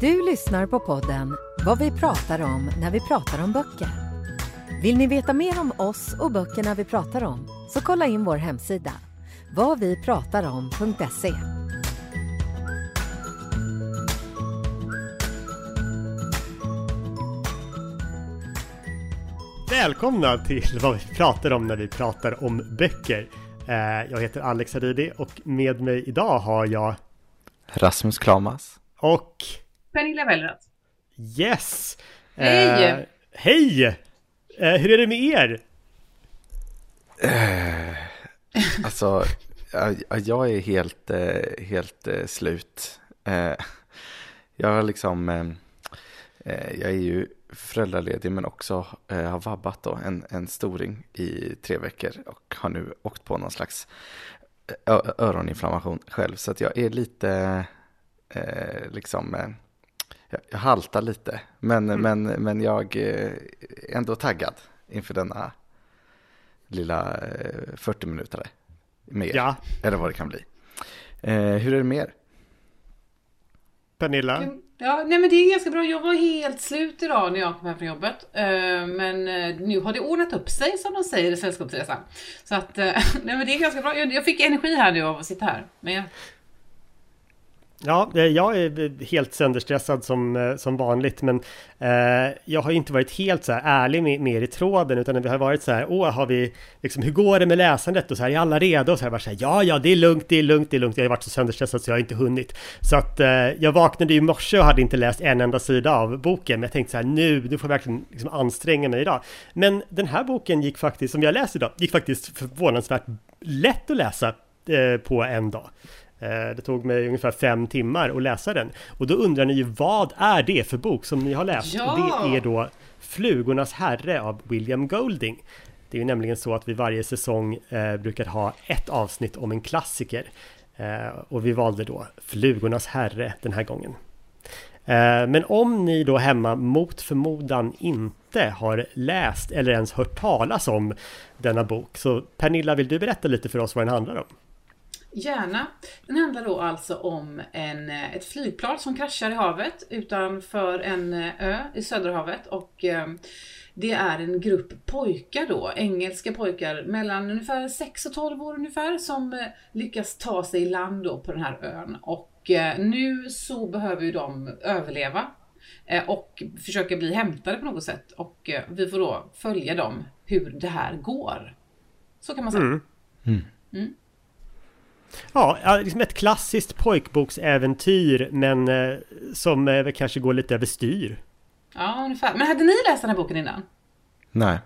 Du lyssnar på podden Vad vi pratar om när vi pratar om böcker. Vill ni veta mer om oss och böckerna vi pratar om så kolla in vår hemsida vadvipratarom.se. Välkomna till vad vi pratar om när vi pratar om böcker. Eh, Jag heter Alex Haridi och med mig idag har jag Rasmus Klamas. och Pernilla Wellrath. Yes! Hej! Eh, hej! Eh, hur är det med er? Alltså, jag, jag är helt, eh, helt eh, slut. Eh, Jag har liksom, eh, eh, jag är ju föräldraledig men också eh, har vabbat då en, en storing i tre veckor och har nu åkt på någon slags öroninflammation själv. Så att jag är lite, eh, liksom, eh, jag, jag haltar lite. Men, men, men jag är ändå taggad inför denna lilla eh, 40 minuter mer. Ja. Eller vad det kan bli. Eh, hur är det med er? Pernilla? Ja, nej men det är ganska bra. Jag var helt slut idag när jag kom hem från jobbet. Eh, Men eh, nu har det ordnat upp sig som de säger i Sällskapsresan. Så att, eh, nej men det är ganska bra. Jag jag fick energi här nu av att sitta här. Men jag, Ja, eh, jag är helt sönderstressad som, eh, som vanligt men eh, jag har inte varit helt så här ärlig med, med er i tråden utan vi har varit så här, åh, har vi, liksom, hur går det med läsandet och så här, är alla redo? Och så här, bara så här, ja, ja, det är lugnt, det är lugnt, det är lugnt. Jag har varit så sönderstressad så jag har inte hunnit. Så att eh, jag vaknade i morse och hade inte läst en enda sida av boken, men jag tänkte så här, nu, nu får jag verkligen liksom anstränga mig idag. Men den här boken gick faktiskt, som jag läst idag, gick faktiskt förvånansvärt lätt att läsa eh, på en dag. Eh, Det tog mig ungefär fem timmar att läsa den. Och då undrar ni ju vad är det för bok som ni har läst? Ja! Det är då Flugornas herre av William Golding. Det är ju nämligen så att vi varje säsong eh, brukar ha ett avsnitt om en klassiker. Eh, och vi valde då Flugornas herre den här gången. Eh, Men om ni då hemma mot förmodan inte har läst eller ens hört talas om denna bok så Pernilla, vill du berätta lite för oss vad den handlar om? Gärna. Den handlar då alltså om en, eh, ett flygplan som kraschar i havet utanför en eh, ö i Söderhavet. Och eh, det är en grupp pojkar då, engelska pojkar mellan ungefär 6 och 12 år ungefär, som eh, lyckas ta sig i land då på den här ön. Och nu så behöver ju de överleva och försöka bli hämtade på något sätt. Och vi får då följa dem hur det här går. Så kan man säga. Ja, ja, liksom ett klassiskt pojkboksäventyr men eh, som eh, kanske går lite överstyr. Ja, ungefär. Men hade ni läst den här boken innan? Nej.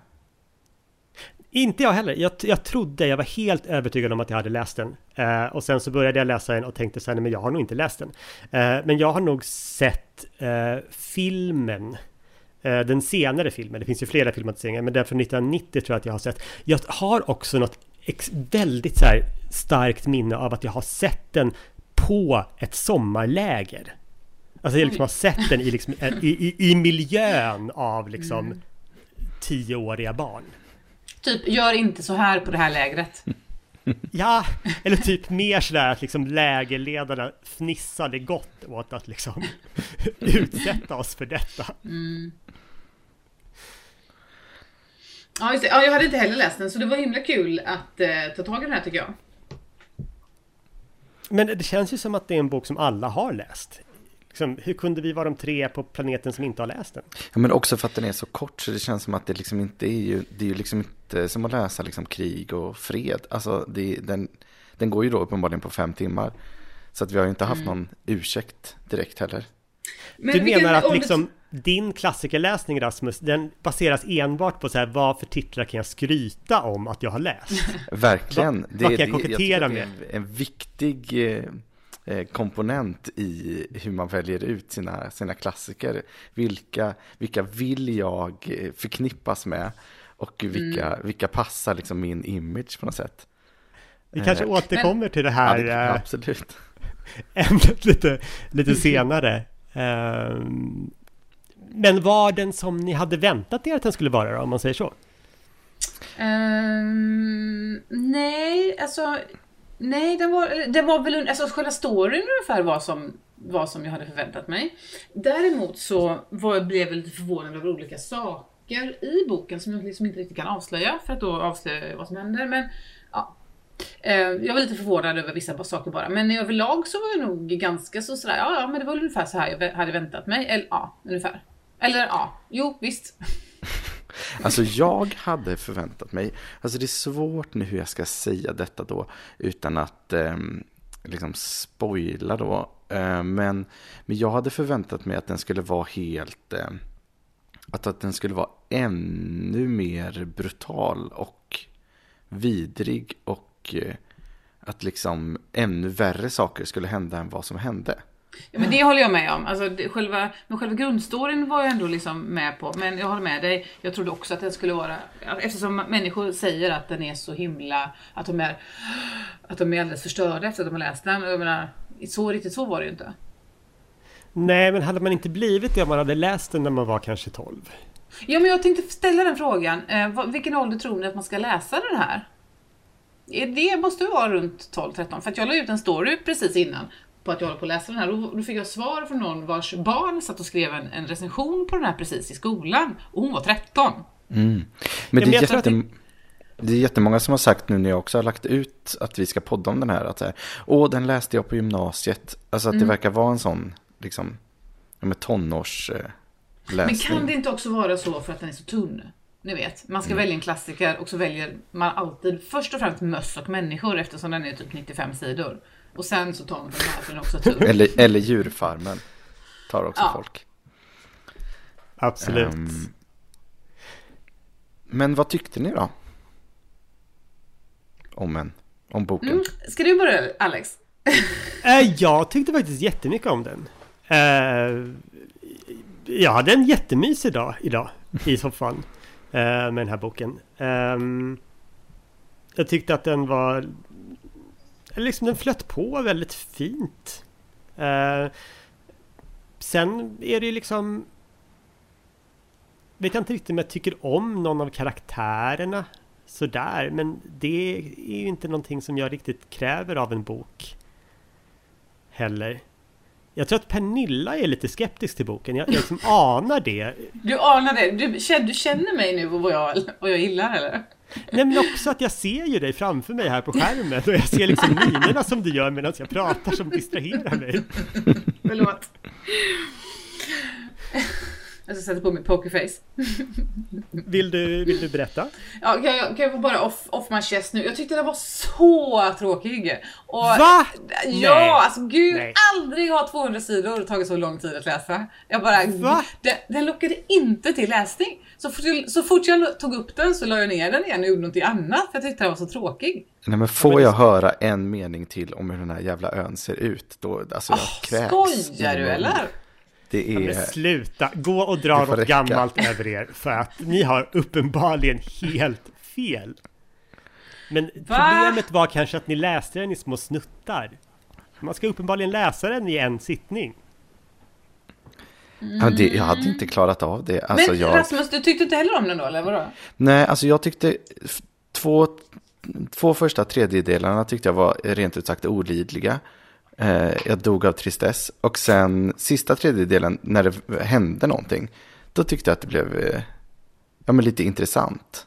Inte jag heller. Jag, jag trodde, jag var helt övertygad om att jag hade läst den. Eh, och sen så började jag läsa den och tänkte så här, nej men jag har nog inte läst den. Eh, men jag har nog sett eh, filmen. Eh, den senare filmen, det finns ju flera filmatiseringar, men den från 1990 tror jag att jag har sett. Jag har också något väldigt så här starkt minne av att jag har sett den på ett sommarläger. Alltså jag liksom har sett den i, liksom, i, i, i miljön av liksom tioåriga barn. Typ, gör inte så här på det här lägret. Ja, eller typ mer sådär att liksom lägerledarna fnissade gott åt att liksom utsätta oss för detta. Ja, just det. ja, jag hade inte heller läst den, så det var himla kul att eh, ta tag i den här tycker jag. Men det känns ju som att det är en bok som alla har läst. Liksom, hur kunde vi vara de tre på planeten som inte har läst den? Ja, men också för att den är så kort så det känns som att det liksom inte är ju, det är ju liksom inte som att läsa liksom krig och fred. Alltså det, den, den går ju då uppenbarligen på fem timmar. Så att vi har ju inte haft någon ursäkt direkt heller. Men Du vilken menar att ålders- liksom din klassikerläsning Rasmus, den baseras enbart på så här, vad för titlar kan jag skryta om att jag har läst? Verkligen. Va, vad kan jag kokettera med? En, en viktig eh, eh, komponent i hur man väljer ut sina, sina klassiker. Vilka, vilka vill jag eh, förknippas med? Och vilka, mm. vilka passar liksom min image på något sätt? Vi kanske återkommer till det här ja, det, absolut. ämnet lite, lite senare. Ehm, men var den som ni hade väntat er att den skulle vara då, om man säger så? Um, nej, alltså Nej, den var, den var väl, alltså själva storyn ungefär var som, var som jag hade förväntat mig. Däremot så var, blev jag lite förvånad över olika saker i boken som jag liksom inte riktigt kan avslöja för att då avslöja vad som händer. Men ja, ehm, jag var lite förvånad över vissa saker bara. Men överlag så var jag nog ganska så sådär, ja, ja men det var ungefär så här jag hade väntat mig. Eller ja, ungefär. Eller ja, jo visst. Alltså jag hade förväntat mig, alltså det är svårt nu hur jag ska säga detta då utan att eh, liksom spoila då. Eh, men, men jag hade förväntat mig att den skulle vara helt, eh, att, att den skulle vara ännu mer brutal och vidrig och eh, att liksom ännu värre saker skulle hända än vad som hände. Ja, men det håller jag med om. Alltså, det, själva, men själva grundstoryn var jag ändå liksom med på. Men jag håller med dig. Jag trodde också att den skulle vara... Eftersom människor säger att den är så himla... Att de är, att de är alldeles förstörda efter att de har läst den. Jag menar, så riktigt så var det ju inte. Nej, men hade man inte blivit det om man hade läst den när man var kanske 12? Ja, men jag tänkte ställa den frågan. Eh, vilken ålder tror ni att man ska läsa den här? Det måste vara runt 12-13, för jag la ut en story precis innan på att jag håller på att läsa den här. Då, då fick jag svar från någon vars barn satt och skrev en, en recension på den här precis i skolan. Och hon var 13. Mm. Men det är, jätte, det... det är jättemånga som har sagt nu när jag också har lagt ut att vi ska podda om den här. Att så här, Åh, den läste jag på gymnasiet. Alltså att mm. det verkar vara en sån, liksom, med tonårsläsning. Men kan det inte också vara så för att den är så tunn? Ni vet, man ska mm. välja en klassiker och så väljer man alltid först och främst möss och människor eftersom den är typ 95 sidor. Och sen så tar man den här för den också tur. eller, eller djurfarmen tar också ja. folk. Absolut. Um, men vad tyckte ni då? Om en, om boken. Mm. Ska du börja Alex? uh, jag tyckte faktiskt jättemycket om den. Uh, jag hade en jättemysig dag idag i soffan uh, med den här boken. Um, jag tyckte att den var liksom den flöt på väldigt fint. Eh, sen är det ju liksom... Vet jag inte riktigt om jag tycker om någon av karaktärerna sådär, men det är ju inte någonting som jag riktigt kräver av en bok. Heller. Jag tror att Pernilla är lite skeptisk till boken. Jag, jag liksom anar det. Du anar det? Du, du känner mig nu och vad jag, vad jag gillar eller? Nej men också att jag ser ju dig framför mig här på skärmen och jag ser liksom minerna som du gör medan jag pratar som distraherar mig. Förlåt. Jag ska sätta på mig pokerface. Vill du, vill du berätta? Ja, kan jag, kan jag få bara off, off my chest nu? Jag tyckte den var så tråkig. Och, Va? Ja, Nej. alltså gud, Nej. aldrig har 200 sidor tagit så lång tid att läsa. Jag bara, Va? Den, den lockade inte till läsning. Så fort, jag, så fort jag tog upp den så la jag ner den igen och gjorde någonting annat för jag tyckte den var så tråkig. Nej men får jag höra en mening till om hur den här jävla ön ser ut då, alltså jag oh, kräks. Skojar du eller? Det är... Ja, men sluta, gå och dra något räcka. gammalt över er för att ni har uppenbarligen helt fel. Men Va? problemet var kanske att ni läste den i små snuttar. Man ska uppenbarligen läsa den i en sittning. Mm. Ja, det, jag hade inte klarat av det. Alltså, Men jag... Rasmus, du tyckte inte heller om den då, eller vadå? Nej, alltså jag tyckte två, två första tredjedelarna tyckte jag var rent ut sagt olidliga. Eh, jag dog av tristess. Och sen sista tredjedelen, när det hände någonting, då tyckte jag att det blev eh, ja, men lite intressant.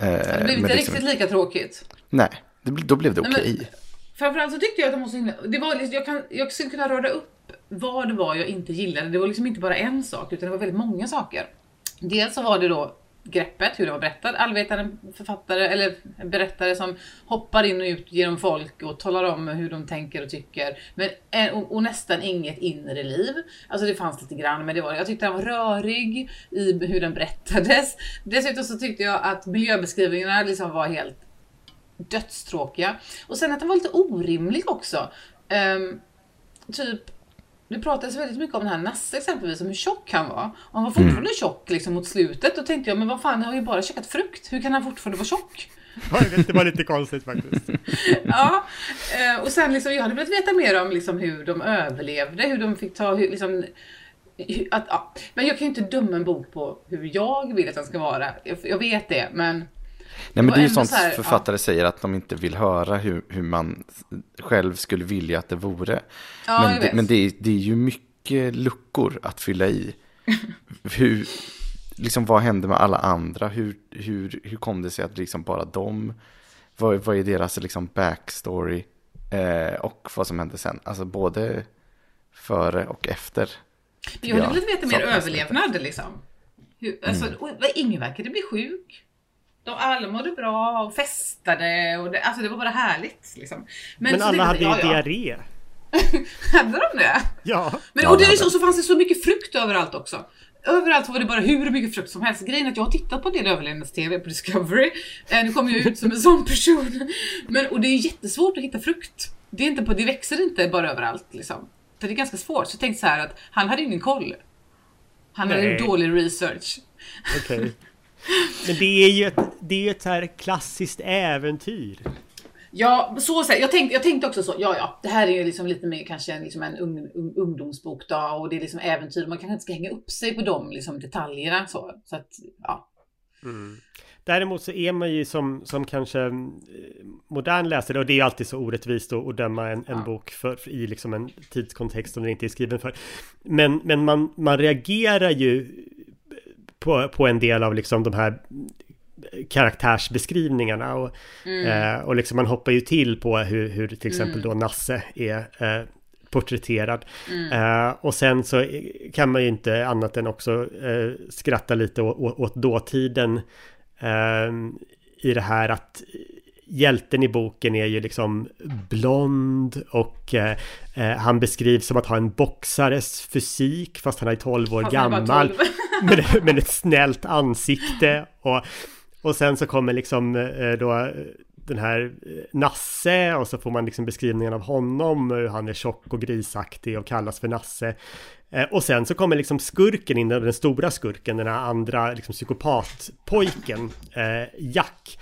Eh, det blev inte liksom... riktigt lika tråkigt. Nej, det, då blev det okej. Okay. Framförallt så tyckte jag att de himla... Det var, jag, kan, jag skulle kunna röra upp vad det var jag inte gillade. Det var liksom inte bara en sak, utan det var väldigt många saker. Dels så var det då greppet, hur det var berättat. Allvetaren författare eller berättare som hoppar in och ut genom folk och talar om hur de tänker och tycker. Men, eh, och, och nästan inget inre liv. Alltså det fanns lite grann men det var, jag tyckte den var rörig i hur den berättades. Dessutom så tyckte jag att miljöbeskrivningarna liksom var helt dödstråkiga. Och sen att den var lite orimlig också. Um, typ det pratades väldigt mycket om den här Nasse exempelvis, om hur tjock han var. Och han var fortfarande mm. tjock liksom mot slutet. Då tänkte jag, men vad fan, han har ju bara käkat frukt. Hur kan han fortfarande vara tjock? det var lite konstigt faktiskt. ja, eh, och sen liksom, jag hade velat veta mer om liksom hur de överlevde, hur de fick ta, hur, liksom, att, ja. Men jag kan ju inte döma en bok på hur jag vill att den ska vara. Jag, jag vet det, men Nej men det är ju sånt här, författare ja. säger att de inte vill höra hur, hur man själv skulle vilja att det vore. Ja, men det, men det, är, det är ju mycket luckor att fylla i. hur, liksom vad hände med alla andra? Hur, hur, hur kom det sig att liksom bara de, vad, vad är deras liksom backstory? Eh, och vad som hände sen. Alltså både före och efter. Jag hade velat veta mer överlevnad liksom. Hur, alltså, mm. Ingen verkade bli sjuk. De alla mådde bra och festade och det, alltså det var bara härligt. Liksom. Men, Men alla hade ju ja, diarré. hade de det? Ja. Men, och, det, och så fanns det så mycket frukt överallt också. Överallt var det bara hur mycket frukt som helst. Grejen är att jag har tittat på en del överlevnads-TV på Discovery. Eh, nu kommer jag ut som en sån person. Men, och det är jättesvårt att hitta frukt. Det, är inte på, det växer inte bara överallt liksom. Det är ganska svårt. Så jag tänkte så här att han hade ingen koll. Han Nej. hade dålig research. Okej. Okay. Men det är ju ett, det är ett så här klassiskt äventyr. Ja, så, så jag, tänkte, jag tänkte också så, ja ja, det här är ju liksom lite mer kanske liksom en ung, un, ungdomsbok då och det är liksom äventyr, man kanske inte ska hänga upp sig på de liksom, detaljerna så. så att, ja. Mm. Däremot så är man ju som, som kanske eh, modern läsare och det är alltid så orättvist att, att döma en, en ja. bok för, för, i liksom en tidskontext som den inte är skriven för. Men, men man, man reagerar ju på, på en del av liksom de här karaktärsbeskrivningarna och, mm. eh, och liksom man hoppar ju till på hur, hur till exempel mm. då Nasse är eh, porträtterad. Mm. Eh, och sen så kan man ju inte annat än också eh, skratta lite åt, åt dåtiden eh, i det här att hjälten i boken är ju liksom blond och eh, eh han beskrivs som att ha en boxares fysik fast han är 12 år gammal. med, med ett snällt ansikte och, och sen så kommer liksom eh, då den här eh, Nasse och så får man liksom beskrivningen av honom, hur han är tjock och grisaktig och kallas för Nasse. Eh, och sen så kommer liksom skurken in, den stora skurken, den här andra liksom psykopatpojken, Jack.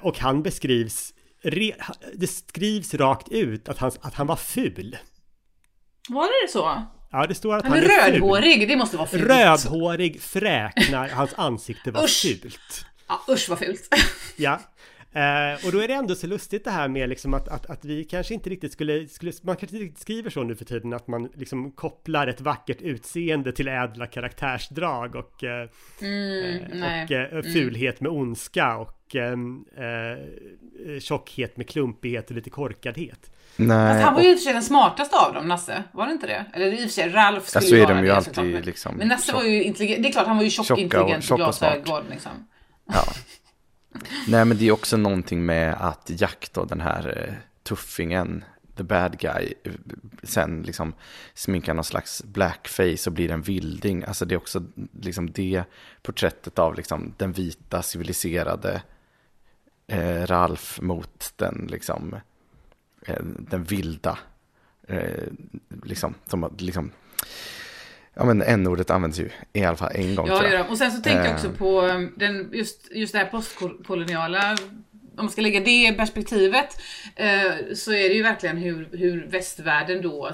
Och han beskrivs, det skrivs rakt ut att han, att han var ful. Var det så? Ja, det står att han, han är, är rödhårig, ful. det måste vara fult. Rödhårig, fräknar, hans ansikte var usch. fult. Ja, usch vad fult. ja. Eh, och då är det ändå så lustigt det här med liksom att, att, att vi kanske inte riktigt skulle, skulle, man kanske inte riktigt skriver så nu för tiden att man liksom kopplar ett vackert utseende till ädla karaktärsdrag och, eh, mm, eh, och eh, mm. fulhet med ondska och ehm, eh, tjockhet med klumpighet och lite korkadhet. Nej, Fast han var ju inte den smartaste av dem, Nasse. Var det inte det? Eller i och för sig, Ralf skulle ja, så är de ju alltid liksom... Men Nasse var ju intelligent. Det är klart, han var ju tjock, intelligent och glasögon liksom. Ja. Nej, men det är också någonting med att Jack då, den här eh, tuffingen, the bad guy, eh, sen liksom sminkar någon slags blackface och blir en vilding. Alltså det är också liksom det porträttet av liksom den vita civiliserade eh, Ralf mot den liksom Eh, den vilda, eh, liksom, som liksom, ja men n-ordet används ju i alla fall en gång ja, tror jag. Och sen så tänker jag också eh. på um, den, just, just det här postkoloniala om man ska lägga det perspektivet så är det ju verkligen hur, hur västvärlden då,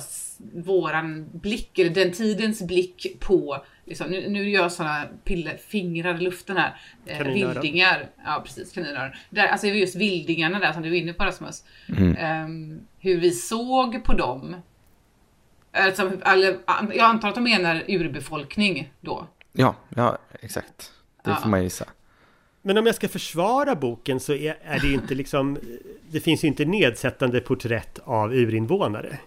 våran blick, eller den tidens blick på Liksom, nu, nu gör jag sådana fingrar i luften här. Eh, vildingar. Ja precis, kaninöron. Där, alltså just vildingarna där som du är inne på Rasmus. Mm. Eh, hur vi såg på dem. Alltså, eller, jag antar att de menar urbefolkning då. Ja, ja exakt. Det ja. får man gissa. Men om jag ska försvara boken så är, är det inte liksom Det finns ju inte nedsättande porträtt av urinvånare.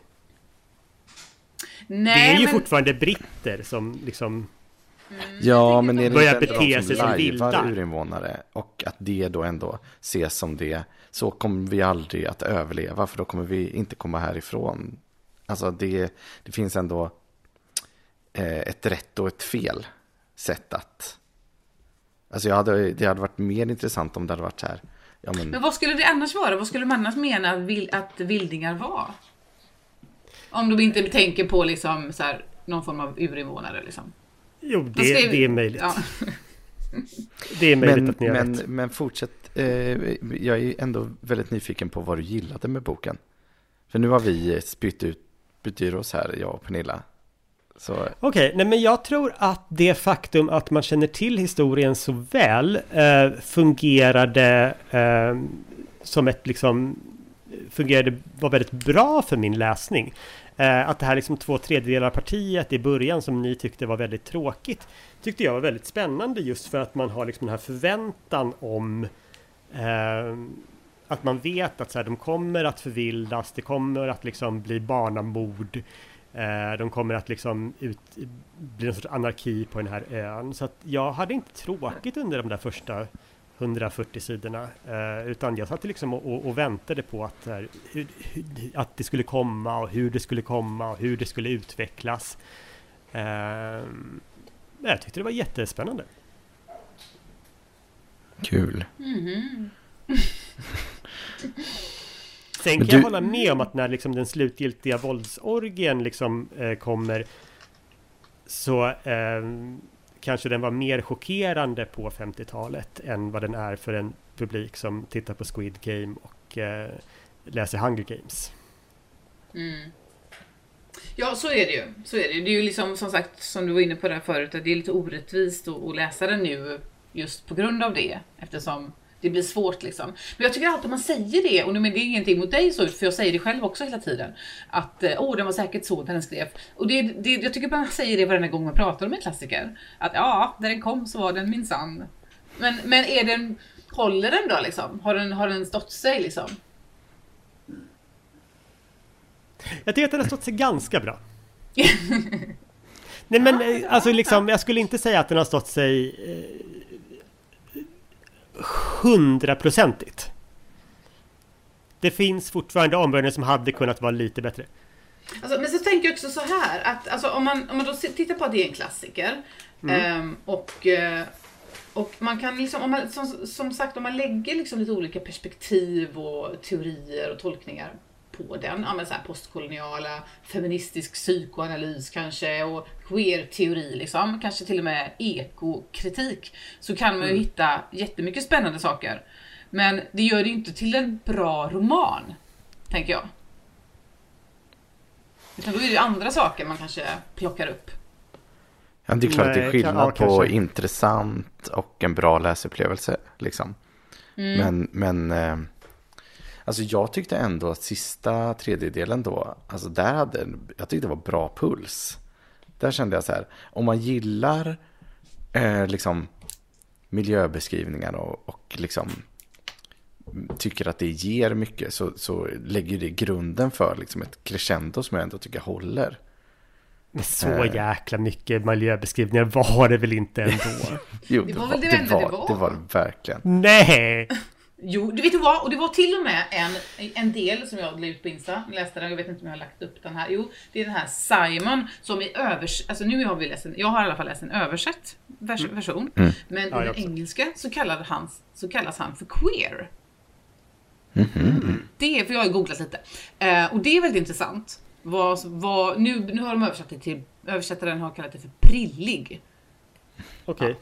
Nej, det är ju men... fortfarande britter som liksom Ja, men är det Börjar inte ändå bete de sig som lajvar urinvånare och att det då ändå ses som det, så kommer vi aldrig att överleva för då kommer vi inte komma härifrån. Alltså det, det finns ändå eh, ett rätt och ett fel sätt att... Alltså jag hade, det hade varit mer intressant om det hade varit så här. Ja, men, Men vad skulle det annars vara? Vad skulle man annars mena att, vil- att vildingar var? Om de inte tänker på liksom så här, någon form av urinvånare liksom. Jo, det, skrev- det är möjligt. Ja. Det är möjligt men, att ni har men, rätt. men fortsätt. Eh, jag är ändå väldigt nyfiken på vad du gillade med boken. För nu har vi spytt ut Byrås här, jag och Pernilla. Så Okej, nej men jag tror att det faktum att man känner till historien så väl eh, fungerade eh, som ett liksom fungerade, var väldigt bra för min läsning. Eh, att det här liksom två tredjedelar partiet i början som ni tyckte var väldigt tråkigt tyckte jag var väldigt spännande just för att man har liksom den här förväntan om eh, att man vet att så här, de kommer att förvildas, det kommer att liksom bli barnamord. Eh, de kommer att liksom ut, bli en sorts anarki på den här ön. Så att jag hade inte tråkigt under de där första 140 sidorna. Eh, utan jag satt liksom och, och, och väntade på att, här, hur, hur, att det skulle komma och hur det skulle komma och hur det skulle utvecklas. Eh, jag tyckte det var jättespännande. kul. Sen kan jag du- hålla med om att när liksom den slutgiltiga våldsorgien liksom eh, kommer så eh, kanske den var mer chockerande på 50-talet än vad den är för en publik som tittar på Squid Game och eh, läser Hunger Games. Mm. Ja, så är det ju. Så är det ju. Det är ju liksom som sagt, som du var inne på där förut, att det är lite orättvist att, att läsa den nu just på grund av det. Eftersom det blir svårt liksom. Men jag tycker alltid man säger det, och nu men det är ingenting mot dig så, för jag säger det själv också hela tiden. Att eh, åh, den var säkert så när den skrev. Och det, det, jag tycker man säger det varenda gång man pratar om en klassiker. Att ja, när den kom så var den minsann. Men, men är den, håller den då liksom? Har den, har den stått sig liksom? Jag tycker att den har stått sig ganska bra. Nej men eh, alltså liksom, jag skulle inte säga att den har stått sig eh, hundraprocentigt. Det finns fortfarande områden som hade kunnat vara lite bättre. Alltså, men så tänker jag också så här att alltså, om, man, om man då tittar på att det är en klassiker ehm, och, eh, och man kan liksom, om man, som, som sagt om man lägger liksom lite olika perspektiv och teorier och tolkningar på den, ja, men så här postkoloniala, feministisk psykoanalys kanske och queer-teori liksom, kanske till och med ekokritik, så kan man ju hitta jättemycket spännande saker. Men det gör det ju inte till en bra roman, tänker jag. Utan då är det ju andra saker man kanske plockar upp. Ja, det är klart att det är Nej, skillnad ja, på kanske. intressant och en bra läsupplevelse. Liksom. Mm. Men, men eh, alltså jag tyckte ändå att sista tredjedelen då, alltså där hade, jag tyckte det var bra puls. Där kände jag så här, om man gillar eh, liksom miljöbeskrivningar och, och liksom tycker att det ger mycket så, så lägger det grunden för liksom ett crescendo som jag ändå tycker håller. Men så Eh. jäkla mycket miljöbeskrivningar var det väl inte ändå? Jo, Det var väl det enda det var. Det var det verkligen. Nej! Jo, du vet du vad? Och det var till och med en, en del som jag la ut på Insta, jag läste den, jag vet inte om jag har lagt upp den här. Jo, det är den här Simon som i övers... Alltså nu har vi läst en, jag har i alla fall läst en översatt vers, version. Men Ja, i den engelska så, kallade han, så kallas han för queer. Det är, för jag har googlat lite. Eh, och det är väldigt intressant. Vad, vad, nu, nu har de översatt det till, översättaren har kallat det för prillig. Okej.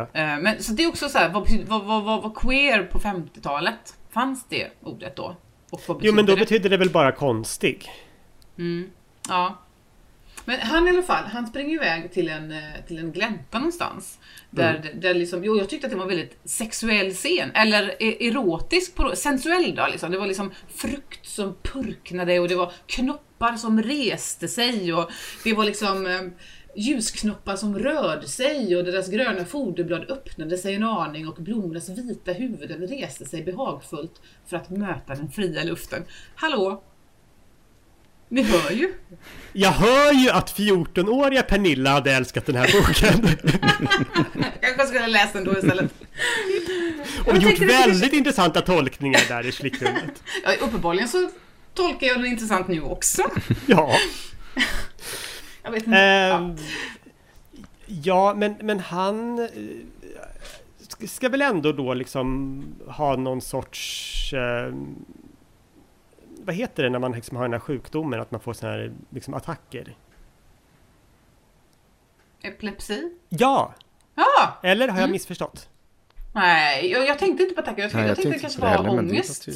Eh, Men så det är också så här, vad, vad, vad, vad, queer på 50-talet? Fanns det ordet då? Och vad Jo men då det? betyder det väl bara konstig? Ja. Men han i alla fall, han springer iväg till en, eh, till en glänta någonstans. Där, där liksom, jo, jag tyckte att det var en väldigt sexuell scen. Eller e- erotisk, på, sensuell då liksom. Det var liksom frukt som purknade och det var knoppar som reste sig och det var liksom eh, ljusknoppar som rörde sig och deras gröna foderblad öppnade sig en aning och blommornas vita huvuden reste sig behagfullt för att möta den fria luften. Hallå? Ni hör ju. Jag hör ju att 14-åriga Pernilla hade älskat den här boken. Jag kanske skulle läsa den då istället. Och gjort väldigt kanske- intressanta tolkningar där i slickrummet. Ja, uppenbarligen så tolkar jag den intressant nu också. Ja. Jag vet inte. Ja. Ehm, ja, men, men han eh, ska- väl ändå då liksom ha någon sorts... eh, vad heter det när man liksom har den här sjukdomen? Att man får såna här liksom attacker? Epilepsi? Ja! Ja! Eller har jag Mm. missförstått? Nej, jag, jag tänkte inte på attacker. Jag, tänkte, Nej, jag tänkte det kanske på det var heller, men det ångest.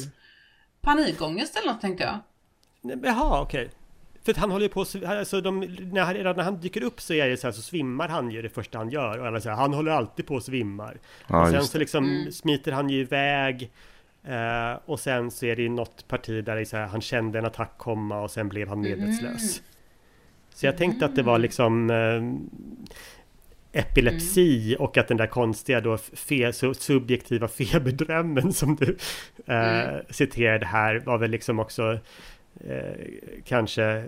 Panikångest eller något tänkte jag. Jaha, okej. För att han håller ju på så, alltså de, när, han, när han dyker upp så är det så här så svimmar han ju det första han gör. Och alla säger han håller alltid på och svimmar. Ja, och sen så liksom Mm. smiter han ju iväg. Eh, och sen så är det ju något parti där det är så här, han kände en attack komma och sen blev han medvetslös. Så jag tänkte att det var liksom eh, epilepsi och att den där konstiga då fe, subjektiva feberdrömmen som du eh, citerade här var väl liksom också kanske eh,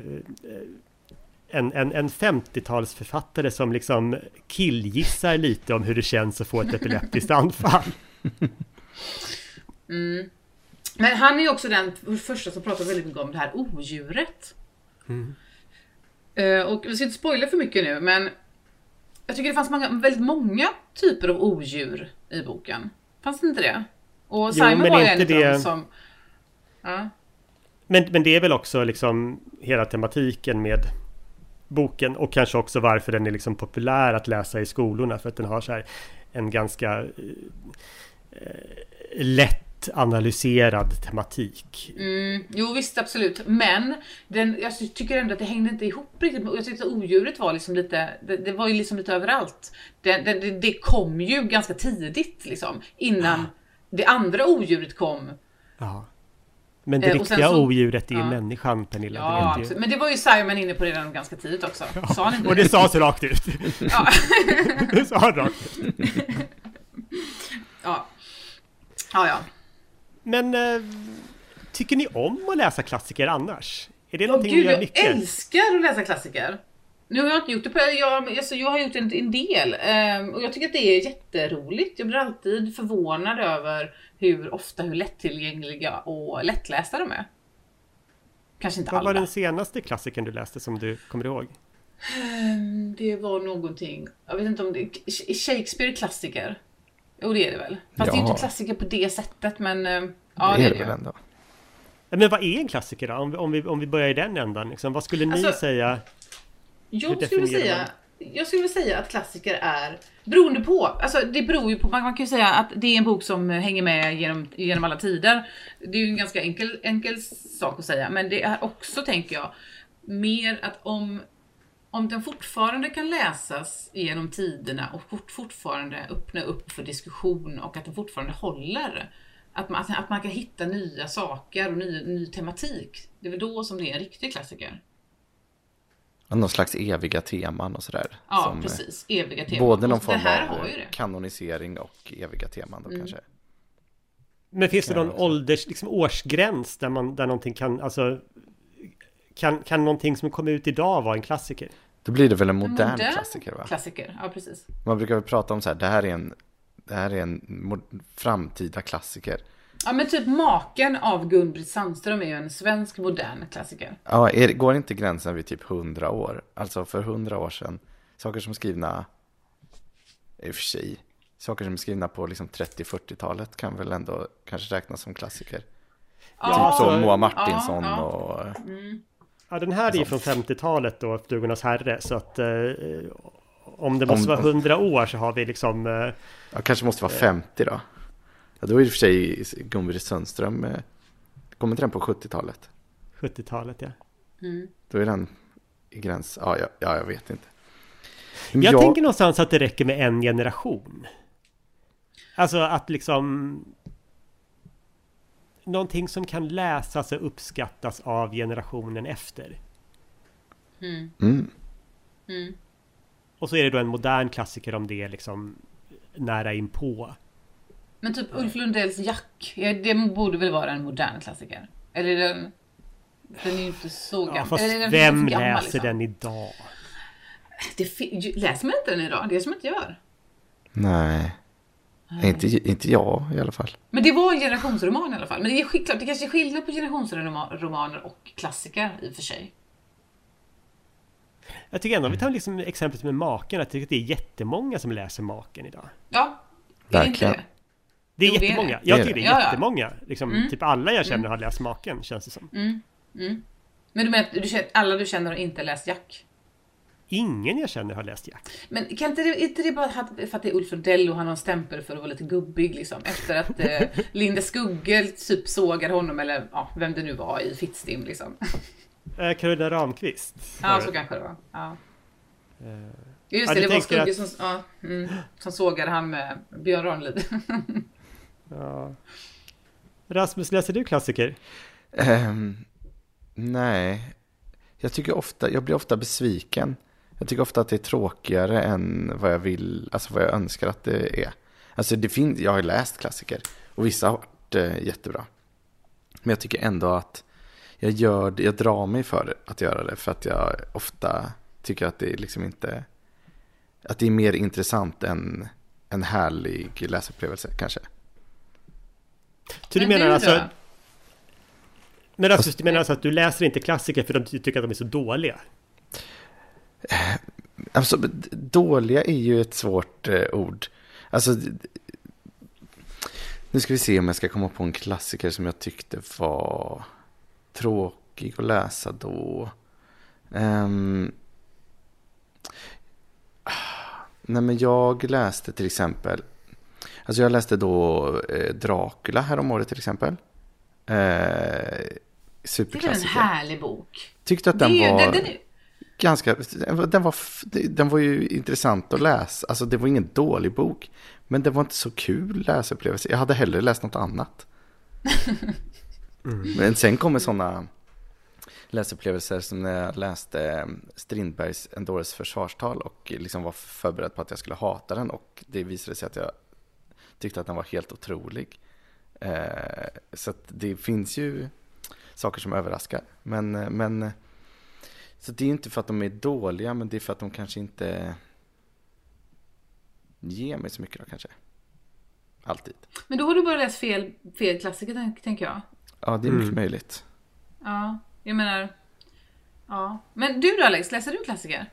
en, en, en 50-talsförfattare som liksom killgissar lite om hur det känns att få ett epileptiskt anfall. Men han är också den första som pratar väldigt mycket om det här odjuret. Eh, och vi ska inte spoila för mycket nu, men jag tycker det fanns många, väldigt många typer av odjur i boken. Fanns det inte det? Och Jo, Simon men var en av dem det- som... Ja. Men, men det är väl också liksom hela tematiken med boken och kanske också varför den är liksom populär att läsa i skolorna för att den har så här en ganska eh, lätt analyserad tematik. Mm, jo visst, absolut. Men den, jag tycker ändå att det hängde inte ihop riktigt. Jag tyckte att odjuret var liksom lite, det, det var ju liksom lite överallt. Det, det, det, kom ju ganska tidigt liksom, innan det andra odjuret kom. Ja. Men det Eh, riktiga så- odjuret är ju ja. människan Pernilla. Ja, det absolut. men det var ju Simon inne på redan ganska tidigt också. Sa han inte Och det sades rakt ut. Ja. det sa han rakt ut. ja. Ja, ja. Men eh, tycker ni om att läsa klassiker annars? Är det någonting gud, ni gör jag mycket? älskar att läsa klassiker. Nu har jag inte gjort det på, jag, alltså, jag har gjort en, en del ehm, och jag tycker att det är jätteroligt. Jag blir alltid förvånad över hur ofta, hur lättillgängliga och lättlästa de är. Kanske inte Vad var alla. den senaste klassikern du läste som du kommer ihåg? Ehm, Det var någonting, jag vet inte om det är Shakespeare klassiker. Jo det är det väl. Fast det är Ja. inte klassiker på det sättet men ehm, ja det är det det väl ändå. Ja, Men vad är en klassiker då? Om vi, om vi, om vi börjar i den ändan. Liksom, vad skulle ni Alltså, säga? Jag skulle, säga, jag skulle säga att klassiker är, beroende på, alltså det beror ju på, man, man kan ju säga att det är en bok som hänger med genom, genom alla tider. Det är ju en ganska enkel, enkel sak att säga, men det är också, tänker jag, mer att om, om den fortfarande kan läsas genom tiderna och fort, fortfarande öppna upp för diskussion och att den fortfarande håller. Att man, att man kan hitta nya saker och ny, ny tematik. Det är väl då som det är en riktig klassiker. Någon slags eviga teman och sådär. Ja, som, eh, precis. Eviga teman. Både någon form av kanonisering och eviga teman Mm. då kanske. Men finns det någon ålders, liksom årsgräns där, man, där någonting kan, alltså kan, kan någonting som kommer ut idag vara en klassiker? Då blir det väl en En modern, klassiker va? Klassiker, ja precis. Man brukar väl prata om så här, det här är en, det här är en framtida klassiker. Ja men typ Maken av Gun-Britt Sandström är ju en svensk modern klassiker. Ja, är, går inte gränsen vid typ 100 år? Alltså för 100 år sedan, saker som skrivna, i och för sig, saker som är skrivna på liksom 30-40-talet kan väl ändå kanske räknas som klassiker. Ja, typ alltså, som Moa Martinsson ja, ja. och... Ja, den här är ju från 50-talet då, Flugornas herre, så att eh, om det måste Om- vara 100 år så har vi liksom eh, Ja, kanske måste vara 50 då. Ja, då är det i och för sig Gun-Britt Sundström, eh, kommer inte den på 70-talet? 70-talet, ja. Då är den i gräns, ja, ja, ja jag vet inte. Jag tänker någonstans att det räcker med en generation. Alltså att liksom Någonting som kan läsas och uppskattas av generationen efter. Mm. Och så är det då en modern klassiker om det är liksom nära inpå. Men typ Ulf Lundells Jack, ja, det borde väl vara en modern klassiker? Eller den... Den är ju inte så gammal. Ja, fast Eller, den vem gammal, läser liksom. den idag? Det läser man inte den idag? Det är som inte gör. Nej. Inte, inte jag i alla fall. Men det var en generationsroman i alla fall. Men det är klart, det kanske är skillnad på generationsromaner och klassiker i och för sig. Jag tycker ändå, om vi tar liksom exemplet med Maken, att jag tycker att det är jättemånga som läser Maken idag. Ja, det är inte Verkligen. Det. Är Jo, det är jättemånga. det. Jag Det är tycker det är Ja, ja. jättemånga. Liksom, Typ alla jag känner har läst Maken, känns det som. Men du menar att du känner, alla du känner har inte läst Jack? Ingen jag känner har läst Jack. Men kan inte det, inte det bara att- för att det är Ulf Lundell och han har en stämpel för att vara lite gubbig liksom? Efter att eh, Linda Skugge typ sågade honom, eller ja, vem det nu var, i Fittstim liksom. Eh, Carolina Ramqvist. Ja, så det. kanske det var. Ja. Just Eh, ja, det, du det var Skugge att- som, ja, mm, som sågade han med Björn Ranelid. Ja. Rasmus, läser du klassiker? Um, nej, jag tycker ofta, jag blir ofta besviken. Jag tycker ofta att det är tråkigare än vad jag vill, alltså vad jag önskar att det är. Alltså det finns, jag har läst klassiker och vissa har varit eh, jättebra. Men jag tycker ändå att jag gör jag drar mig för att göra det för att jag ofta tycker att det är liksom inte, att det är mer intressant än en härlig läsupplevelse kanske. Så du Men menar du alltså... Men Rasmus, du menar alltså att du läser inte klassiker för att du tycker att de är så dåliga? Alltså, d- dåliga är ju ett svårt eh, ord. Alltså, nu ska vi se om jag ska komma på en klassiker som jag tyckte var tråkig att läsa då. Ehm, nej, men jag läste till exempel, alltså jag läste då eh, Dracula häromåret till exempel. Eh, Det är väl en superklassiker. härlig bok? Tyckte att Det den ju- var den- den är- ganska, den var, den var ju intressant att läsa. Alltså det var ingen dålig bok. Men det var inte så kul läsupplevelse. Jag hade hellre läst något annat. Men sen kommer sådana läsupplevelser som när jag läste Strindbergs En dåres försvarstal och liksom var förberedd på att jag skulle hata den och det visade sig att jag tyckte att den var helt otrolig. Eh, så att det finns ju saker som överraskar. Men, men så det är inte för att de är dåliga, men det är för att de kanske inte ger mig så mycket då kanske. Alltid. Men då har du bara läst fel, fel klassiker, tänk- tänker jag. Ja, det är mycket möjligt. Ja, jag menar... Ja. Men du då Alex, läser du klassiker?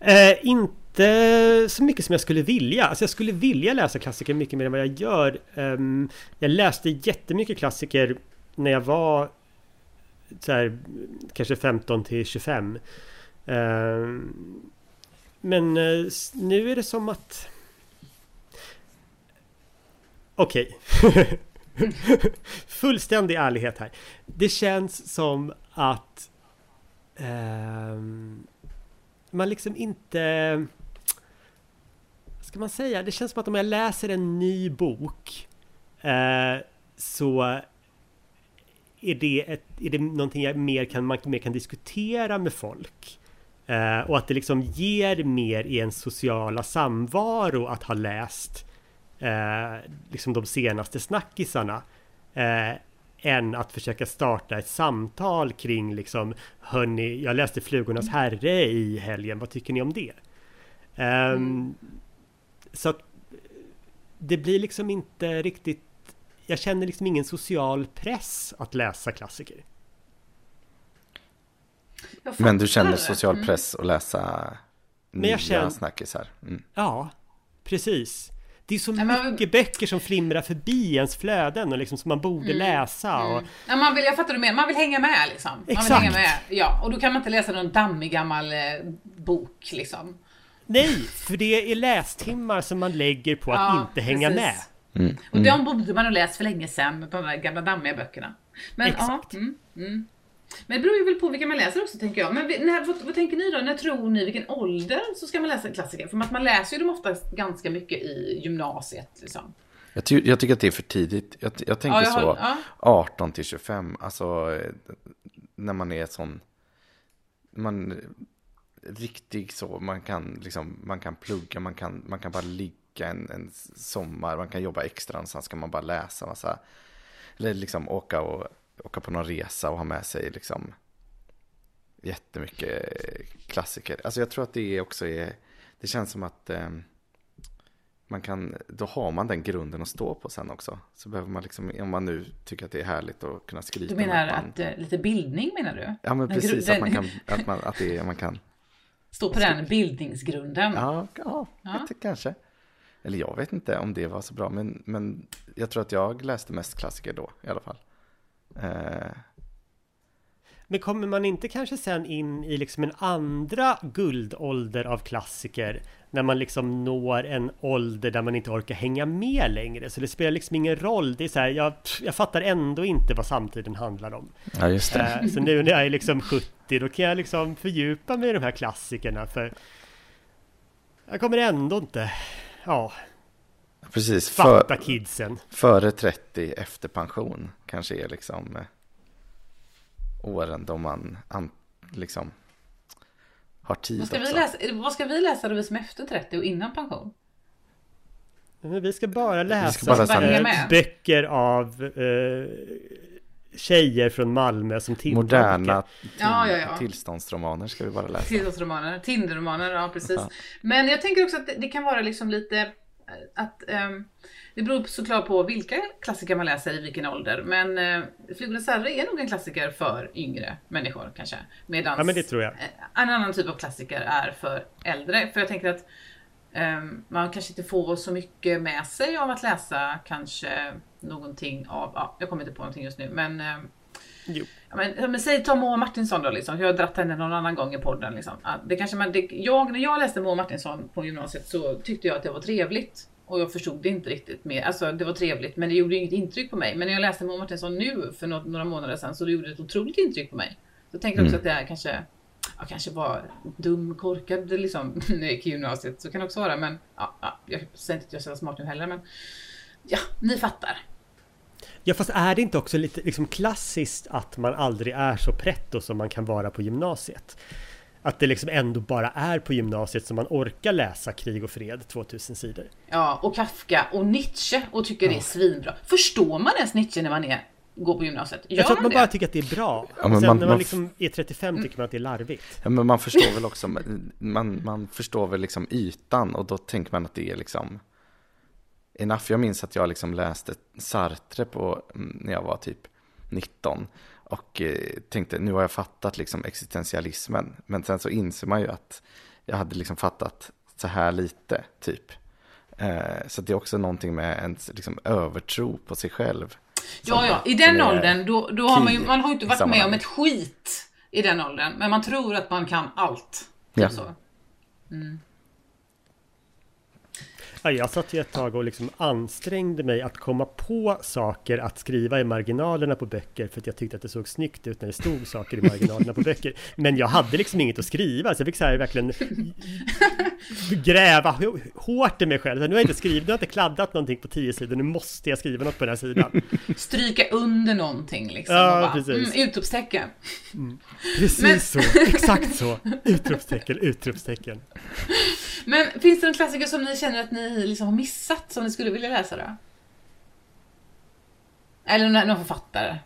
Eh, inte så mycket som jag skulle vilja. Alltså jag skulle vilja läsa klassiker mycket mer än vad jag gör. Ehm, jag läste jättemycket klassiker när jag var så här, kanske 15 till 25. Ehm, men eh, nu är det som att... Okej. Fullständig ärlighet här. Det känns som att Um, man liksom inte... vad Ska man säga? Det känns som att om jag läser en ny bok eh, så är det, ett, är det någonting jag mer kan, man mer kan diskutera med folk. Eh, och att det liksom ger mer i en sociala samvaro att ha läst eh, liksom de senaste snackisarna. Eh, än att försöka starta ett samtal kring liksom Hörni, jag läste Flugornas herre i helgen, vad tycker ni om det? Ehm, Så att det blir liksom inte riktigt Jag känner liksom ingen social press att läsa klassiker. Men du känner social Mm. press att läsa Men nya jag känner- snackisar. Mm. Ja, precis. Det är så Nej, men- mycket böcker som flimrar förbi ens flöden och liksom som man borde läsa. Och, Ja, man vill, jag fattar du menar, man vill hänga med liksom. Man Exakt. vill hänga med. Ja, och då kan man inte läsa någon dammig gammal eh, bok liksom. Nej, för det är lästimmar som man lägger på att Ja, inte hänga precis. med. Och de borde man ha läst för länge sedan, de där gamla dammiga böckerna. Men, Exakt. Ja, mm, mm. Men det beror ju väl på vilka man läser också tänker jag. Men när, vad, vad tänker ni då? När tror ni, vilken ålder så ska man läsa klassiker? För man läser ju dem oftast ganska mycket i gymnasiet liksom. Jag, ty- jag tycker att det är för tidigt. Jag, jag tänker Ja, jag så ja. 18 till 25. Alltså när man är sån. Man riktig så. Man kan liksom. Man kan plugga. Man kan, man kan bara ligga en, en sommar. Man kan jobba extra. Sen ska man bara läsa massa. Eller liksom åka och åka på någon resa och ha med sig liksom jättemycket klassiker. Alltså jag tror att det också är, det känns som att eh, man kan, då har man den grunden att stå på sen också. Så behöver man liksom, om man nu tycker att det är härligt att kunna skryta Du menar att, man, att, eh, lite bildning menar du? Ja men Den precis, att man kan, att man, att det är, man kan, Stå på den bildningsgrunden. ja, ja, Ja. Kanske. Eller jag vet inte om det var så bra, men, men jag tror att jag läste mest klassiker då i alla fall. Eh, Men kommer man inte kanske sen in i liksom en andra guldålder av klassiker? När man liksom når en ålder där man inte orkar hänga med längre. Så det spelar liksom ingen roll. Det är så här, jag, jag fattar ändå inte vad samtiden handlar om. ja, just det. Eh, Så nu när jag är liksom 70 då kan jag liksom fördjupa mig i de här klassikerna för jag kommer ändå inte ja, Precis, för, fatta kidsen. före 30, efter pension kanske är liksom eh, åren då man an, liksom har tid Vad ska, vi också. läsa, vad ska vi läsa då vi som är efter 30 och innan pension? Men vi ska bara läsa, bara läsa med. böcker av eh, tjejer från Malmö som tindrar Moderna till, Ja, ja, ja. tillståndsromaner ska vi bara läsa. Tillståndsromaner, Tinderromaner, ja precis. Men jag tänker också att det, det kan vara liksom lite att ehm, det beror såklart på vilka klassiker man läser i vilken ålder. Men eh, Flygornas herre är nog en klassiker för yngre människor kanske. Medans Ja, men det tror jag. eh, en annan typ av klassiker är för äldre. För jag tänker att ehm, man kanske inte får så mycket med sig av att läsa kanske någonting av, ja, jag kommer inte på någonting just nu, men ehm, Jo. Ja, men, men säg ta Moa Martinsson då liksom. Jag har dratt henne någon annan gång i podden liksom. Det kanske man, det, jag, när jag läste Moa Martinsson på gymnasiet så tyckte jag att det var trevligt. Och jag förstod det inte riktigt mer. Alltså det var trevligt men det gjorde inget intryck på mig. Men när jag läste Moa Martinsson nu för något, några månader sedan så det gjorde det ett otroligt intryck på mig. Så jag tänker också Mm. att det kanske, jag kanske var dum, korkad liksom när jag gick i gymnasiet. Så kan det också vara men ja, ja, jag säger inte att jag är smart nu heller men ja, ni fattar. Ja fast är det inte också lite liksom klassiskt att man aldrig är så pretto som man kan vara på gymnasiet? Att det liksom ändå bara är på gymnasiet som man orkar läsa Krig och fred 2000 sidor. Ja, och Kafka och Nietzsche och tycker det är svinbra. Förstår man ens Nietzsche när man är, går på gymnasiet? Gör Jag tror att man det? bara tycker att det är bra. Ja, men Sen man- när man man- liksom är 35 tycker man att det är larvigt. Ja, men man förstår väl också, man, man förstår väl liksom ytan och då tänker man att det är liksom enough. Jag minns att jag liksom läste Sartre på, mm, när jag var typ 19 och eh, tänkte nu har jag fattat liksom existentialismen. Men sen så inser man ju att jag hade liksom fattat så här lite typ. Eh, så det är också någonting med en liksom, övertro på sig själv. Ja, ja, i den åldern, då, då har man ju, man har ju inte varit med om ett skit i den åldern. Men man tror att man kan allt. Typ Ja. så. Ja, jag satt ju ett tag och liksom ansträngde mig att komma på saker att skriva i marginalerna på böcker för att jag tyckte att det såg snyggt ut när det stod saker i marginalerna på böcker. Men jag hade liksom inget att skriva så jag fick så här verkligen gräva hårt i mig själv. Nu har jag inte skrivit, nu har jag inte kladdat någonting på tio sidor, nu måste jag skriva något på den här sidan. Stryka under någonting liksom. Ja, bara, precis. Mm, utropstecken. Precis Men- så, exakt så! Utropstecken, utropstecken. Men finns det någon klassiker som ni känner att ni liksom har missat som ni skulle vilja läsa då? Eller någon författare?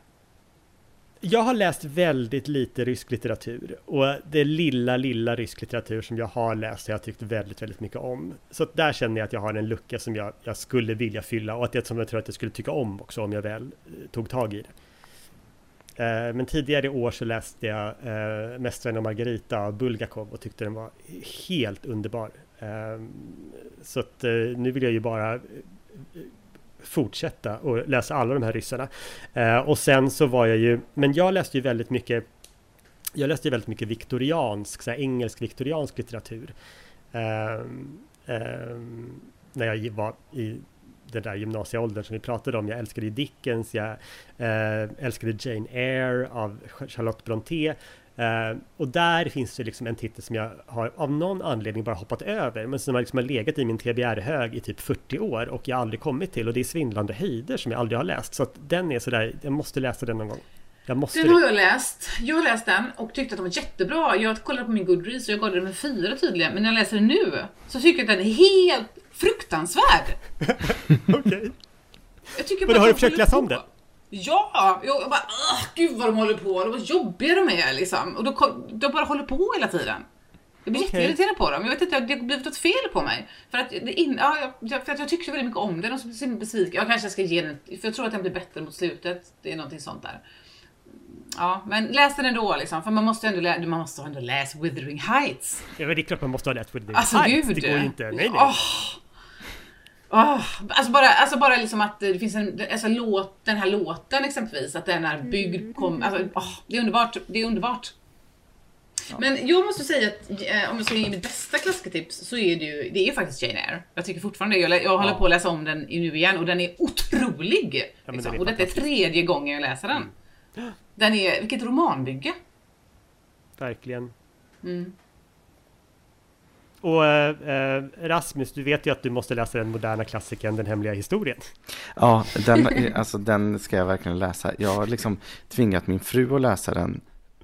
Jag har läst väldigt lite rysk litteratur och det lilla, lilla rysk litteratur som jag har läst har jag tyckt väldigt, väldigt mycket om. Så att där känner jag att jag har en lucka som jag, jag skulle vilja fylla och att det som jag tror att jag skulle tycka om också om jag väl eh, tog tag i det. Eh, Men tidigare i år så läste jag eh, Mästaren och Margarita av Bulgakov och tyckte den var helt underbar. Eh, Så att eh, nu vill jag ju bara eh, fortsätta och läsa alla de här ryssarna. Eh, och sen så var jag ju, men jag läste ju väldigt mycket jag läste ju väldigt mycket viktoriansk, så här engelsk viktoriansk litteratur. Eh, eh, när jag var i den där gymnasieåldern som vi pratade om. Jag älskade Dickens, jag eh, älskade Jane Eyre av Charlotte Brontë. Eh, och där finns det liksom en titel som jag har av någon anledning bara hoppat över, men som har liksom har legat i min TBR-hög i typ 40 år och jag aldrig kommit till. Och det är Svindlande höjder som jag aldrig har läst. Så att den är sådär, jag måste läsa den någon gång. Jag måste Den har jag läst. Jag har läst den och tyckte att den var jättebra. Jag kollade på min Goodreads och jag gav den en fyra tydligen. Men när jag läser den nu så tycker jag att den är helt fruktansvärd. Okej. Tycker Men har du försökt läsa om den? Ja! Jag bara, gud vad de håller på, de var jobbiga de är liksom. Och de, de bara håller på hela tiden. Jag blir Okej. jätteirriterad på dem. Jag vet inte, det har blivit något fel på mig. För att, det in, ja, jag, för att jag tyckte väldigt mycket om den och så blir jag besviken. Jag kanske ska ge den, för jag tror att den blir bättre mot slutet. Det är någonting sånt där. Ja, men läs den ändå liksom. För man måste ändå, lä- man måste ändå läsa Withering Heights. Ja, men det är klart man måste ha läst With the Alltså Heights. gud! Det går inte. Nej, nej. Åh. Åh. Alltså, bara, alltså bara liksom att det finns en, alltså låt, den här låten exempelvis, att den är byggd, kom, alltså, åh, det är underbart, det är underbart. Men jag måste säga att eh, om jag ska ge mitt bästa klassikertips så är det ju, det är ju faktiskt Jane Eyre. Jag tycker fortfarande. Jag, jag håller på att läsa om den nu igen och den är otrolig! men liksom. är och detta är tredje gången jag läser den. Den är, vilket romanbygge! Verkligen. Mm. Och eh, eh, Rasmus, du vet ju att du måste läsa den moderna klassikern Den hemliga historien. Ja, den, alltså, den ska jag verkligen läsa. Jag har liksom tvingat min fru att läsa den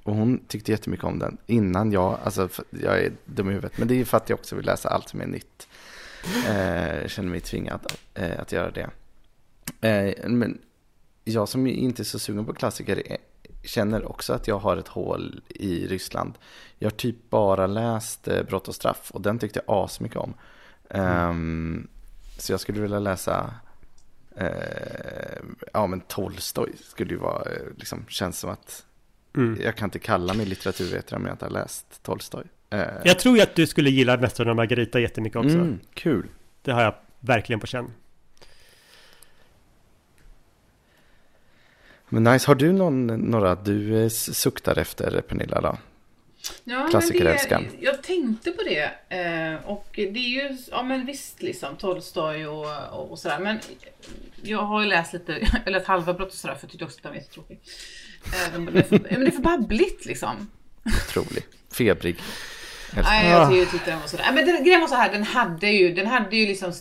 och hon tyckte jättemycket om den innan jag, alltså jag är dum i huvudet, men det är ju för att jag också vill läsa allt som är nytt. Eh, jag känner mig tvingad eh, att göra det. Eh, men jag som inte är så sugen på klassiker känner också att jag har ett hål i Ryssland. Jag har typ bara läst eh, Brott och straff och den tyckte jag asmycket om. Ehm, så jag skulle vilja läsa Eh, ja men Tolstoj skulle ju vara, eh, liksom, känns som att Mm. jag kan inte kalla mig litteraturvetare om jag inte har läst Tolstoj. Eh, Jag tror ju att du skulle gilla Mästaren och Margarita jättemycket också. mm, kul. Det har jag verkligen på känn. Men nice, har du någon, några du eh, suktar efter Pernilla då? Ja, Klassikerälskaren. jag tänkte på det. Eh, och det är ju, ja men visst liksom, Tolstoj och, och, och sådär. Men jag har ju läst lite, har läst halva Brott och sådär för jag tyckte också att den var jättetråkig. Eh, de- det är för- men det är för babbligt liksom. Otrolig. Febrig. Nej, jag tyckte- jag tyckte den var sådär. Men den, grejen var så här, den hade ju, den hade ju liksom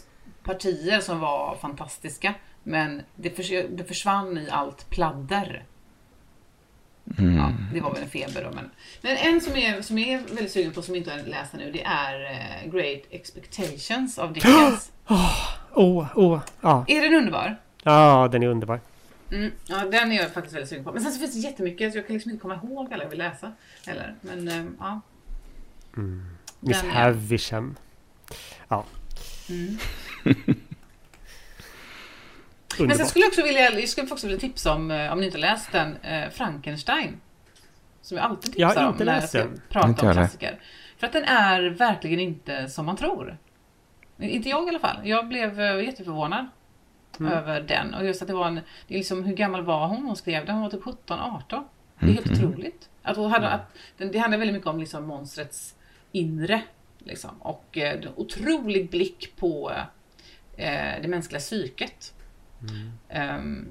partier som var fantastiska. Men det, förs, det försvann i allt pladder. Ja, det var väl en feber då. Men, men en som är, som är väldigt sugen på, som inte har läst nu, det är eh, Great Expectations av Dickens. Åh, åh, ja. är den underbar? Ja, den är underbar. Mm, ja, den är jag faktiskt väldigt sugen på. Men sen så finns det jättemycket, så jag kan liksom inte komma ihåg alla jag vill läsa. Heller. Men eh, ja. Miss Den är- Havisham. Ja. Mm. Men sen Underbart. skulle jag också vilja, jag skulle också vilja tipsa om, eh, om ni inte läst den, eh, Frankenstein. Som jag alltid Jag har tipsar inte om när jag ska den. prata Inte om jag klassiker. För att den är verkligen inte som man tror. Inte jag i alla fall. Jag blev eh, jätteförvånad Mm. över den. Och just att det var en, det är liksom, hur gammal var hon? Hon skrev den, hon var typ 17, 18. Det är helt Mm. otroligt. Att hon hade, att, den, det handlar väldigt mycket om liksom monstrets inre. Liksom. Och eh, en otrolig blick på eh, det mänskliga psyket. Mm. Ehm,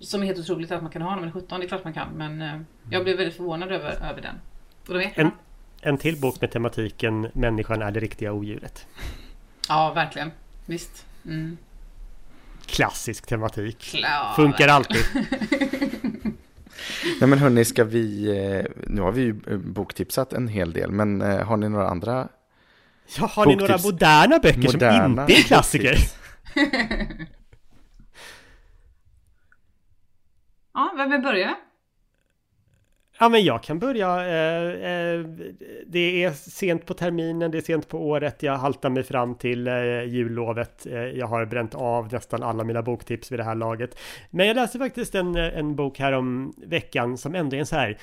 som är helt otroligt att man kan ha när man är 17, det är klart man kan. Men eh, jag blev väldigt förvånad över, över den. Och de är En, en till bok med tematiken Människan är det riktiga odjuret. Ja, verkligen. Visst. Mm. Klassisk tematik. Klar. Funkar alltid. Nej men hörni, ska vi, eh, nu har vi ju eh, boktipsat en hel del, men har ni några andra Ja, har ni några Boktips. moderna böcker som moderna inte är klassiker? boktips? Ja, vem vill börja? Ja, men jag kan börja. Eh, eh, det är sent på terminen, det är sent på året. Jag haltar mig fram till eh, jullovet. Eh, jag har bränt av nästan alla mina boktips vid det här laget. Men jag läste faktiskt en, eh, en bok här om veckan som ändå är en så här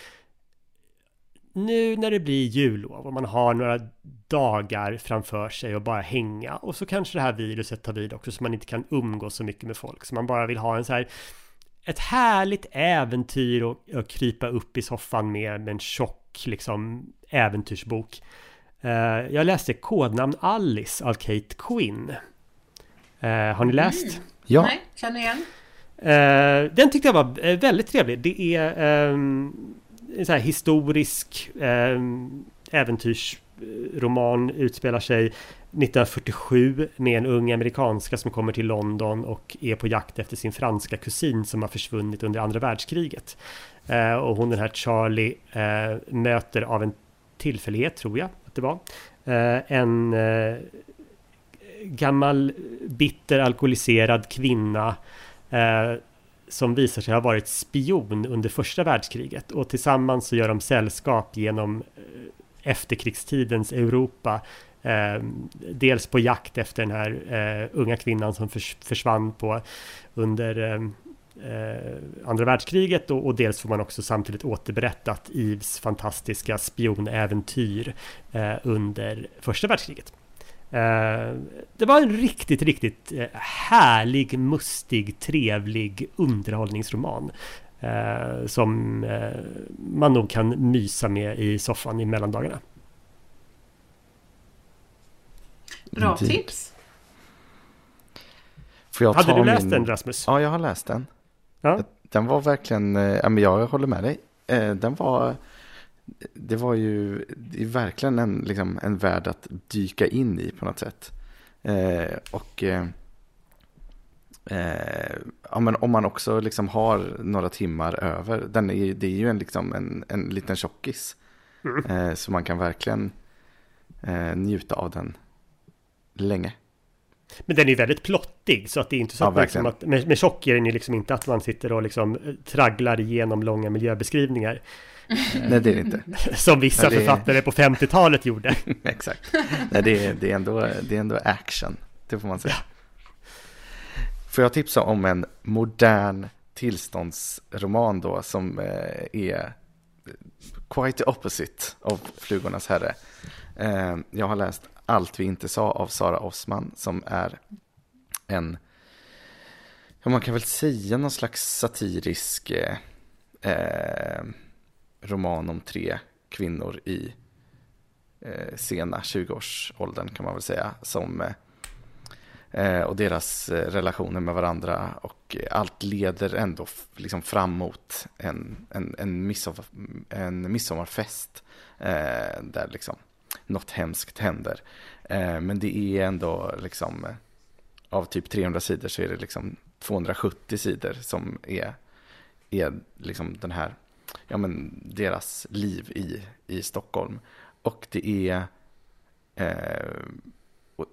nu när det blir jullov och man har några dagar framför sig och bara hänga och så kanske det här viruset tar vid också så man inte kan umgås så mycket med folk så man bara vill ha en så här ett härligt äventyr och, och krypa upp i soffan med, med en tjock liksom äventyrsbok. Eh, jag läste Kodnamn Alice av Kate Quinn. Eh, har ni läst? Ja, Nej, känner igen. Eh, den tyckte jag var väldigt trevlig. Det är ehm, en så här historisk ehm, äventyrsroman utspelar sig 1947 med en ung amerikanska som kommer till London och är på jakt efter sin franska kusin som har försvunnit under andra världskriget. Eh, och hon den här Charlie eh, möter av en tillfällighet tror jag att det var eh, en eh, gammal bitter alkoholiserad kvinna eh, som visar sig ha varit spion under första världskriget och tillsammans så gör de sällskap genom eh, efterkrigstidens Europa. Eh, dels på jakt efter den här eh, unga kvinnan som förs försvann på under eh, eh andra världskriget och, och, dels får man också samtidigt återberättat Yves fantastiska spionäventyr eh, under första världskriget. Eh, det var en riktigt, riktigt eh, härlig, mustig, trevlig underhållningsroman. Eh, som eh, man nog kan mysa med i soffan i mellandagarna. Bra tips! Hade du läst min... den Rasmus? Ja, jag har läst den. Ja. Den var verkligen, ja men jag håller med dig. Den var det var ju det är verkligen en, liksom, en värld att dyka in i på något sätt. Eh, och eh, eh, ja, men om man också liksom har några timmar över, den är, det är ju en, liksom, en, en liten tjockis. Mm. Eh, så man kan verkligen eh, njuta av den länge. Men den är ju väldigt plottig så att det är inte så ja, att, liksom att med, med tjock är den ju liksom inte att man sitter och liksom tragglar igenom långa miljöbeskrivningar. Nej, det är det inte. Som vissa Nej, författare är... på 50-talet gjorde. Exakt. Nej, det är, det, är ändå, det är ändå action, det får man säga. Ja. Får jag tipsa om en modern tillståndsroman då som eh, är quite the opposite av Flugornas herre. Eh, jag har läst allt vi inte sa av Sara Osman som är en, ja man kan väl säga någon slags satirisk eh, eh roman om tre kvinnor i eh, sena 20-årsåldern kan man väl säga. Som, eh, eh och deras eh, relationer med varandra och allt leder ändå liksom fram mot en, en, en, midsommar, en midsommarfest eh, där liksom något hemskt händer. Eh, men det är ändå liksom eh, av typ 300 sidor så är det liksom 270 sidor som är, är liksom den här ja, men, deras liv i, i Stockholm. Och det är eh,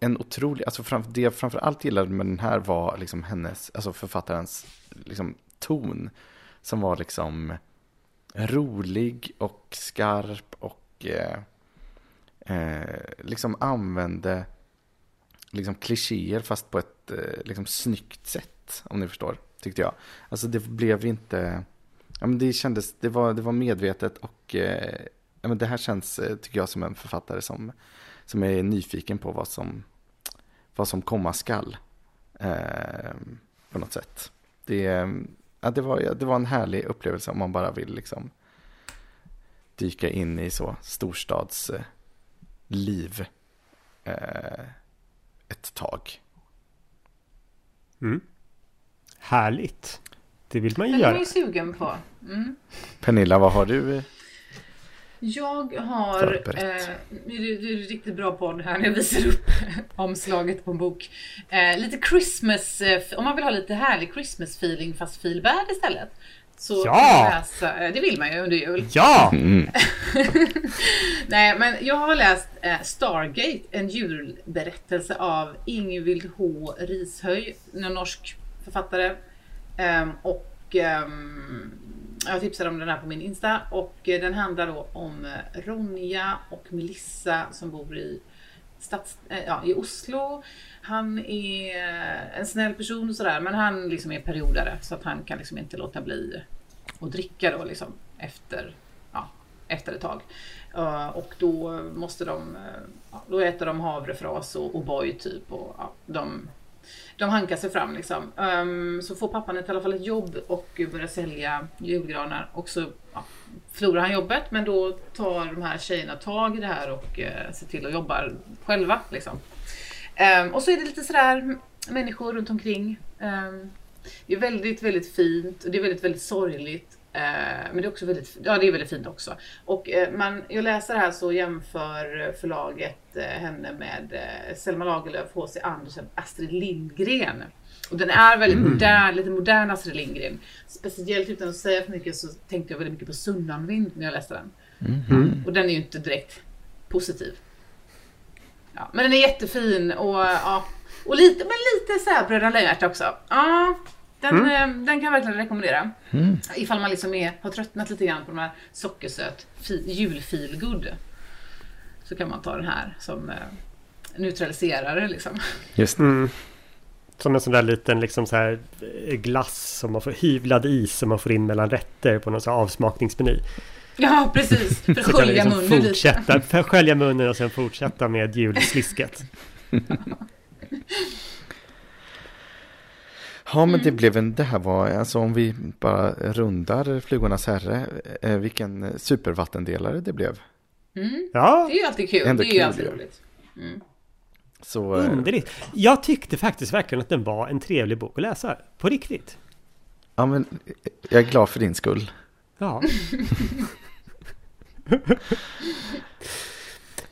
en otrolig, alltså framför, det jag framför allt gillade med den här var liksom hennes, alltså författarens liksom, ton. Som var liksom rolig och skarp och eh, eh, liksom använde liksom klichéer fast på ett eh, liksom snyggt sätt. Om ni förstår, tyckte jag. Alltså det blev inte Ja, men det kändes, det var, det var medvetet och eh, ja, men det här känns, eh, tycker jag, som en författare som, som är nyfiken på vad som, vad som komma skall. Eh, på något sätt. Det, ja, det, var, ja, det var en härlig upplevelse om man bara vill liksom dyka in i så storstads eh, storstadsliv eh, ett tag. Mm. Härligt. Det vill man ju göra. Det är man ju sugen på. Mm. Pernilla, vad har du? Jag har, eh, det, är, riktigt bra podd här när jag visar upp omslaget på en bok. Eh, lite Christmas, eh, om man vill ha lite härlig Christmas feeling fast feel bad istället. Så ja! Läsa, eh, det vill man ju under jul. Ja! Mm. Nej, men jag har läst eh, Stargate, en julberättelse av Ingvild H. Rishöj, en norsk författare. Um, och um, jag tipsade om den här på min Insta och den handlar då om eh, Ronja och Melissa som bor i, stads, eh, ja, i Oslo. Han är en snäll person och sådär men han liksom är periodare så att han kan liksom inte låta bli att dricka då liksom efter, ja, efter ett tag. Eh, och då måste de, eh, då äter de havrefras och O'boy typ och ja, de de hankar sig fram liksom. Um, så får pappan i alla fall ett jobb och börjar sälja julgranar. Och så ja, förlorar han jobbet men då tar de här tjejerna tag i det här och uh, ser till att jobba själva. Liksom. Um, och så är det lite sådär människor runt omkring. Um, det är väldigt, väldigt fint och det är väldigt, väldigt sorgligt. Eh, men det är också väldigt, ja det är väldigt fint också. Och eh, man, jag läser här så jämför förlaget eh, henne med Selma Lagerlöf, H.C. Andersen, Astrid Lindgren. Och den är väldigt mm. modern, lite modern Astrid Lindgren. Speciellt utan att säga för mycket så tänkte jag väldigt mycket på Sunnanvind när jag läste den. Mm. Och den är ju inte direkt positiv. Ja, men den är jättefin och ja, och lite, men lite så här Bröderna Lejonhjärta också. Ja, Den, mm. den kan jag verkligen rekommendera. Mm. Ifall man liksom är, har tröttnat lite grann på de här sockersöt julfeelgood. Så kan man ta den här som eh, neutraliserare liksom. Just mm. Som en sån där liten liksom så här eh, glass som man får hyvlad is som man får in mellan rätter på någon sån här avsmakningsmeny. Ja, precis. För att skölja liksom munnen fortsätta, lite. För att skölja munnen och sen fortsätta med julslisket. Ja, men det mm. blev en, det här var, alltså om vi bara rundar Flugornas herre, eh, vilken supervattendelare det blev. Mm. Ja. Det är ju alltid kul. Ändå det är ju alltid roligt. Mm. Så, eh, Underligt. Jag tyckte faktiskt verkligen att den var en trevlig bok att läsa. På riktigt. Ja, men jag är glad för din skull. Ja.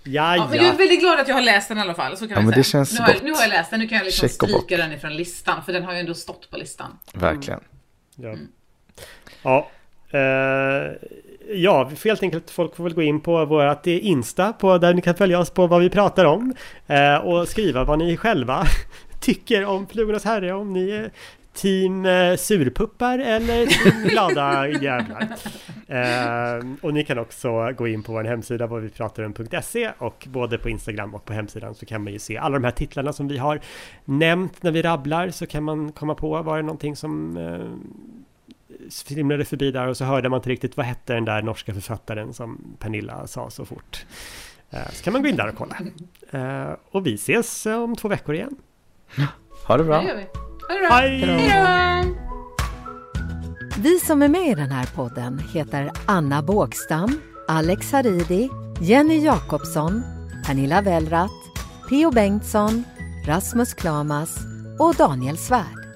Ja, ja, men jag är väldigt glad att jag har läst den i alla fall. Så kan ja, men säga. Det känns nu, har, jag, nu har jag läst den, nu kan jag liksom stryka den ifrån listan. För den har ju ändå stått på listan. Verkligen. Mm. Ja. Mm. ja. Uh, ja, helt enkelt folk får väl gå in på vårt Insta på, där ni kan följa oss på vad vi pratar om. Uh, och skriva vad ni själva tycker om Flugornas Herre. Om ni Team eh, surpuppar eller team glada jävlar. Eh, och ni kan också gå in på vår hemsida vad vi pratar om.se och både på Instagram och på hemsidan så kan man ju se alla de här titlarna som vi har nämnt när vi rabblar så kan man komma på var det någonting som eh, flimrade förbi där och så hörde man inte riktigt vad hette den där norska författaren som Pernilla sa så fort. Eh, så kan man gå in där och kolla. Eh, och vi ses om två veckor igen. Ha det bra. Det Hej Vi som är med i den här podden heter Anna Bågstam, Alex Haridi, Jenny Jakobsson, Pernilla Wellrath, P.O. Bengtsson, Rasmus Klamas och Daniel Svärd.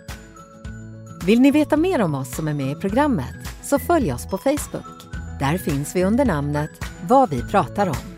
Vill ni veta mer om oss som är med i programmet så följ oss på Facebook. Där finns vi under namnet Vad vi pratar om.